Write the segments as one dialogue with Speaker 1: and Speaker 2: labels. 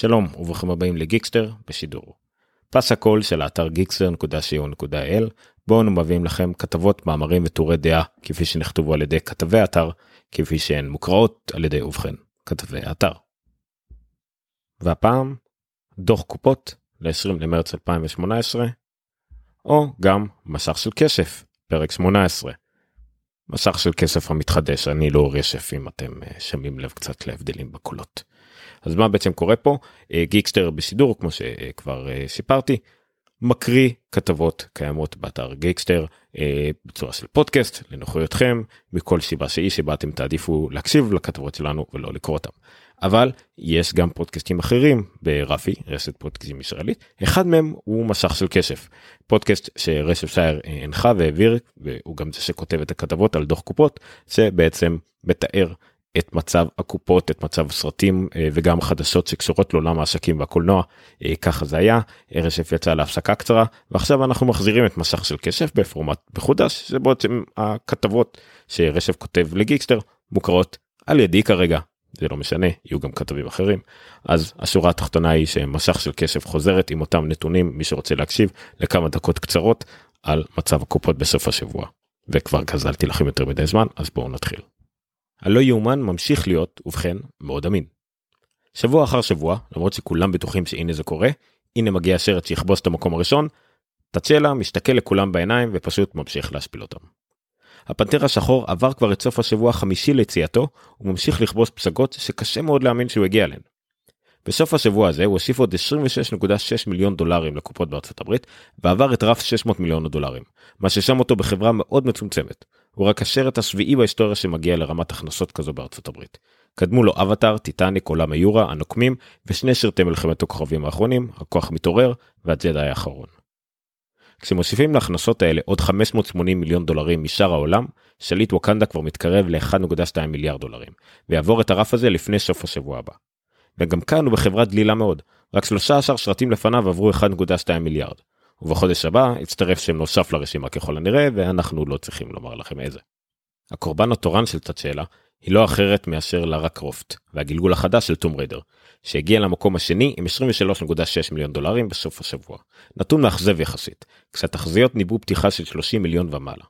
Speaker 1: שלום וברוכים הבאים לגיקסטר בשידור. פס הקול של האתר gixter.co.il בו אנו מביאים לכם כתבות, מאמרים וטורי דעה כפי שנכתבו על ידי כתבי האתר, כפי שהן מוקראות על ידי ובכן כתבי האתר. והפעם דוח קופות ל-20 למרץ 2018 או גם מסך של כסף פרק 18. מסך של כסף המתחדש אני לא רשף אם אתם אה, שמים לב קצת להבדלים בקולות. אז מה בעצם קורה פה אה, גיקסטר בשידור כמו שכבר אה, סיפרתי מקריא כתבות קיימות באתר גיקסטר בצורה של פודקאסט לנוחיותכם מכל סיבה שהיא שבה אתם תעדיפו להקשיב לכתבות שלנו ולא לקרוא אותם. אבל יש גם פודקאסטים אחרים ברפי רשת פודקאסטים ישראלית אחד מהם הוא מסך של כסף. פודקאסט שרשף שייר הנחה והעביר והוא גם זה שכותב את הכתבות על דוח קופות שבעצם מתאר את מצב הקופות את מצב הסרטים וגם חדשות שקשורות לעולם העסקים והקולנוע. ככה זה היה רשף יצא להפסקה קצרה ועכשיו אנחנו מחזירים את מסך של כסף בפורמט מחודש זה בעצם הכתבות שרשף כותב לגיקסטר מוכרות על ידי כרגע זה לא משנה יהיו גם כתבים אחרים אז השורה התחתונה היא שמסך של כסף חוזרת עם אותם נתונים מי שרוצה להקשיב לכמה דקות קצרות על מצב הקופות בסוף השבוע וכבר גזלתי לכם יותר מדי זמן אז בואו נתחיל. הלא יאומן ממשיך להיות ובכן מאוד אמין. שבוע אחר שבוע למרות שכולם בטוחים שהנה זה קורה הנה מגיע השרץ שיכבוש את המקום הראשון. תצ'לה מסתכל לכולם בעיניים ופשוט ממשיך להשפיל אותם. הפנתר השחור עבר כבר את סוף השבוע החמישי ליציאתו וממשיך לכבוש פסגות שקשה מאוד להאמין שהוא הגיע אליהן. בסוף השבוע הזה הוא הוסיף עוד 26.6 מיליון דולרים לקופות בארצות הברית ועבר את רף 600 מיליון דולרים מה ששם אותו בחברה מאוד מצומצמת. הוא רק השרט השביעי בהיסטוריה שמגיע לרמת הכנסות כזו בארצות הברית. קדמו לו אבטאר, טיטניק, עולם היורה, הנוקמים ושני שרתי מלחמת הכוכבים האחרונים, הכוח מתעורר והג'די האחרון. כשמוסיפים להכנסות האלה עוד 580 מיליון דולרים משאר העולם, שליט ווקנדה כבר מתקרב ל-1.2 מיליארד דולרים, ויעבור את הרף הזה לפני סוף השבוע הבא. וגם כאן הוא בחברה דלילה מאוד, רק 13 שרתים לפניו עברו 1.2 מיליארד. ובחודש הבא יצטרף שם נוסף לרשימה ככל הנראה, ואנחנו לא צריכים לומר לכם איזה. הקורבן התורן של תצ'לה היא לא אחרת מאשר לארה קרופט, והגלגול החדש של טום ריידר, שהגיע למקום השני עם 23.6 מיליון דולרים בסוף השבוע. נתון מאכזב יחסית, כשהתחזיות ניבאו פתיחה של 30 מיליון ומעלה.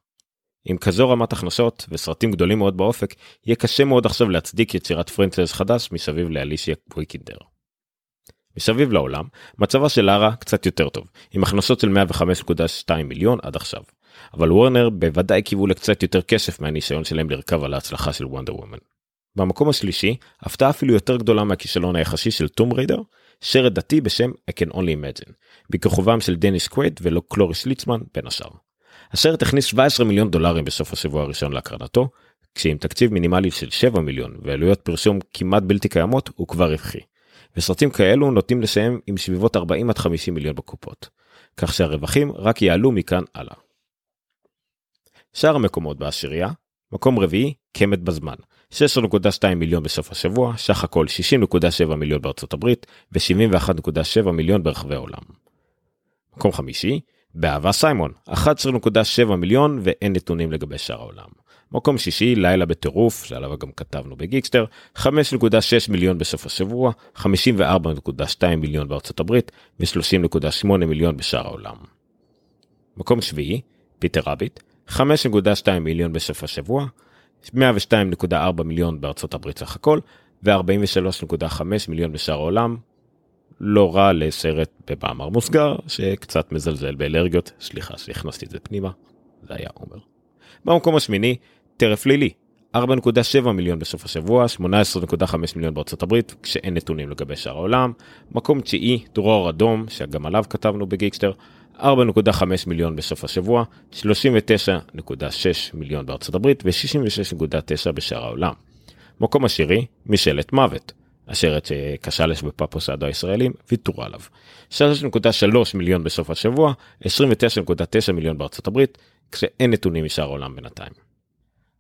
Speaker 1: עם כזו רמת הכנסות וסרטים גדולים מאוד באופק, יהיה קשה מאוד עכשיו להצדיק יצירת franchise חדש מסביב לאלישיה ויקנדר. מסביב לעולם, מצבה של לארה קצת יותר טוב, עם הכנסות של 105.2 מיליון עד עכשיו. אבל וורנר בוודאי קיוו לקצת יותר כסף מהניסיון שלהם לרכב על ההצלחה של Wonder Woman. במקום השלישי, הפתעה אפילו יותר גדולה מהכישלון היחסי של Tomb Raider, סרט דתי בשם I can only imagine, בכיכובם של דניס קווייד ולא קלוריס ליצמן בין השאר. הסרט הכניס 17 מיליון דולרים בסוף השבוע הראשון להקרנתו, כשעם תקציב מינימלי של 7 מיליון ועלויות פרסום כמעט בלתי קיימות הוא כבר רווחי. וסרטים כאלו נוטים לסיים עם סביבות 40 עד 50 מיליון בקופות, כך שהרווחים רק יעלו מכאן הלאה. שאר המקומות בעשירייה, מקום רביעי, קמת בזמן, 16.2 מיליון בסוף השבוע, סך הכל 60.7 מיליון בארצות הברית ו-71.7 מיליון ברחבי העולם. מקום חמישי, באהבה סיימון, 11.7 מיליון ואין נתונים לגבי שאר העולם. מקום שישי, לילה בטירוף, שעליו גם כתבנו בגיקסטר, 5.6 מיליון בסוף השבוע, 54.2 מיליון בארצות הברית ו-30.8 מיליון בשאר העולם. מקום שביעי, פיטר רביט, 5.2 מיליון בסוף השבוע, 102.4 מיליון בארצות הברית סך הכל, ו-43.5 מיליון בשאר העולם. לא רע לסרט במאמר מוסגר שקצת מזלזל באלרגיות, סליחה שהכנסתי את זה פנימה, זה היה עומר. במקום השמיני, טרף לילי, 4.7 מיליון בסוף השבוע, 18.5 מיליון בארצות הברית, כשאין נתונים לגבי שאר העולם. מקום תשיעי, דרור אדום, שגם עליו כתבנו בגיקסטר, 4.5 מיליון בסוף השבוע, 39.6 מיליון בארצות הברית ו-66.9 בשאר העולם. מקום עשירי, משאלת מוות, הסרט שהמפיצים הישראלים ויתרו עליו. 3.3 מיליון בסוף השבוע, 29.9 מיליון בארצות הברית, כשאין נתונים משאר העולם בינתיים.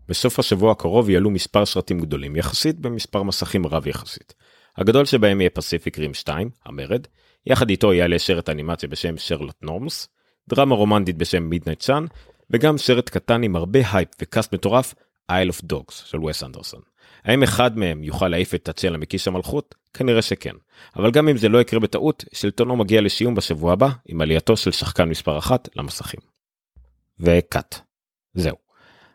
Speaker 1: בסוף השבוע הקרוב יעלו מספר סרטים גדולים יחסית במספר מסכים רב יחסית. הגדול שבהם יהיה Pacific Rim 2, המרד, יחד איתו יעלה סרט אנימציה בשם Sherlock Gnomes, דרמה רומנטית בשם Midnight Sun, וגם סרט קטן עם הרבה hype ו cast מטורף, Isle of Dogs של וס אנדרסון. האם אחד מהם יוכל להעיף את ט'צ'אלה מכס המלכות? כנראה שכן. אבל גם אם זה לא יקרה בטעות, שלטונו מגיע לסיום בשבוע הבא עם עלייתו של שחקן מספר אחת למסכים. ו cut. זהו.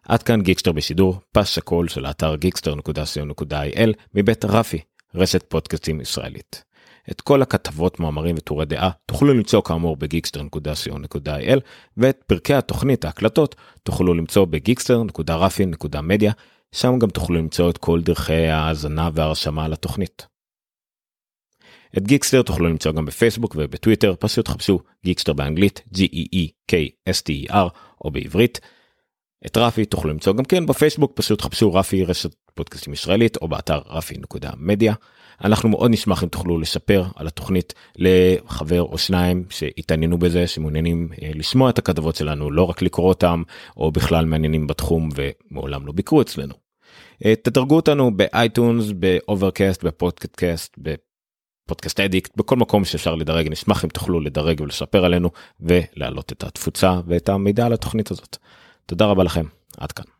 Speaker 1: עד כאן גיקסטר בשידור, פסקול של האתר Geekster.co.il מבית רפי, רשת פודקאסטים ישראלית. את כל הכתבות, מאמרים וטורי דעה תוכלו למצוא כאמור ב Geekster.co.il ואת פרקי התוכנית, ההקלטות, תוכלו למצוא בגיקסטר.רפי.מדיה, שם גם תוכלו למצוא את כל דרכי ההאזנה וההרשמה לתוכנית. את גיקסטר תוכלו למצוא גם בפייסבוק ובטוויטר, פשוט חפשו גיקסטר באנגלית, G-E-E-K-S-T-E-R, או בעברית. את רפי תוכלו למצוא גם כן בפייסבוק, פשוט חפשו רפי רשת פודקאסטים ישראלית, או באתר רפי.מדיה. אנחנו מאוד נשמח אם תוכלו לספר על התוכנית לחבר או שניים שהתעניינו בזה, שמעוניינים אה, לשמוע את הכתבות שלנו, לא רק לקרוא אותם, או בכלל מעניינים בתחום ומעולם לא ביקרו אצלנו. אה, תדרגו אותנו ב iTunes, ב Overcast, בפודקאסט, ב Podcast Addict, בכל מקום שאפשר לדרג, נשמח אם תוכלו לדרג ולספר עלינו ולהעלות את התפוצה ואת המידע על התוכנית הזאת. תודה רבה לכם, עד כאן.